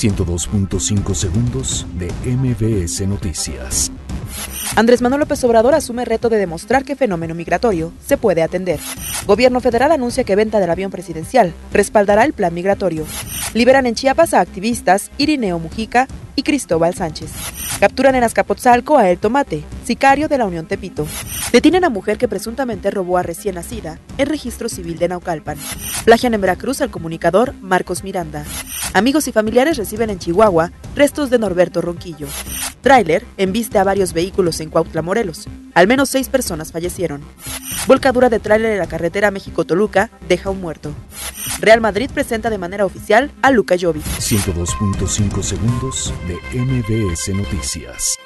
102.5 segundos de MBS Noticias. Andrés Manuel López Obrador asume reto de demostrar que fenómeno migratorio se puede atender. Gobierno federal anuncia que venta del avión presidencial respaldará el plan migratorio. Liberan en Chiapas a activistas Irineo Mujica y Cristóbal Sánchez. Capturan en Azcapotzalco a El Tomate, sicario de la Unión Tepito. Detienen a mujer que presuntamente robó a recién nacida en registro civil de Naucalpan. Plagian en Veracruz al comunicador Marcos Miranda. Amigos y familiares reciben en Chihuahua restos de Norberto Ronquillo. Tráiler embiste a varios vehículos en Cuautla, Morelos. Al menos seis personas fallecieron. Volcadura de tráiler en la carretera México-Toluca deja un muerto. Real Madrid presenta de manera oficial a Luca Jovic. 102.5 segundos de MBS Noticias.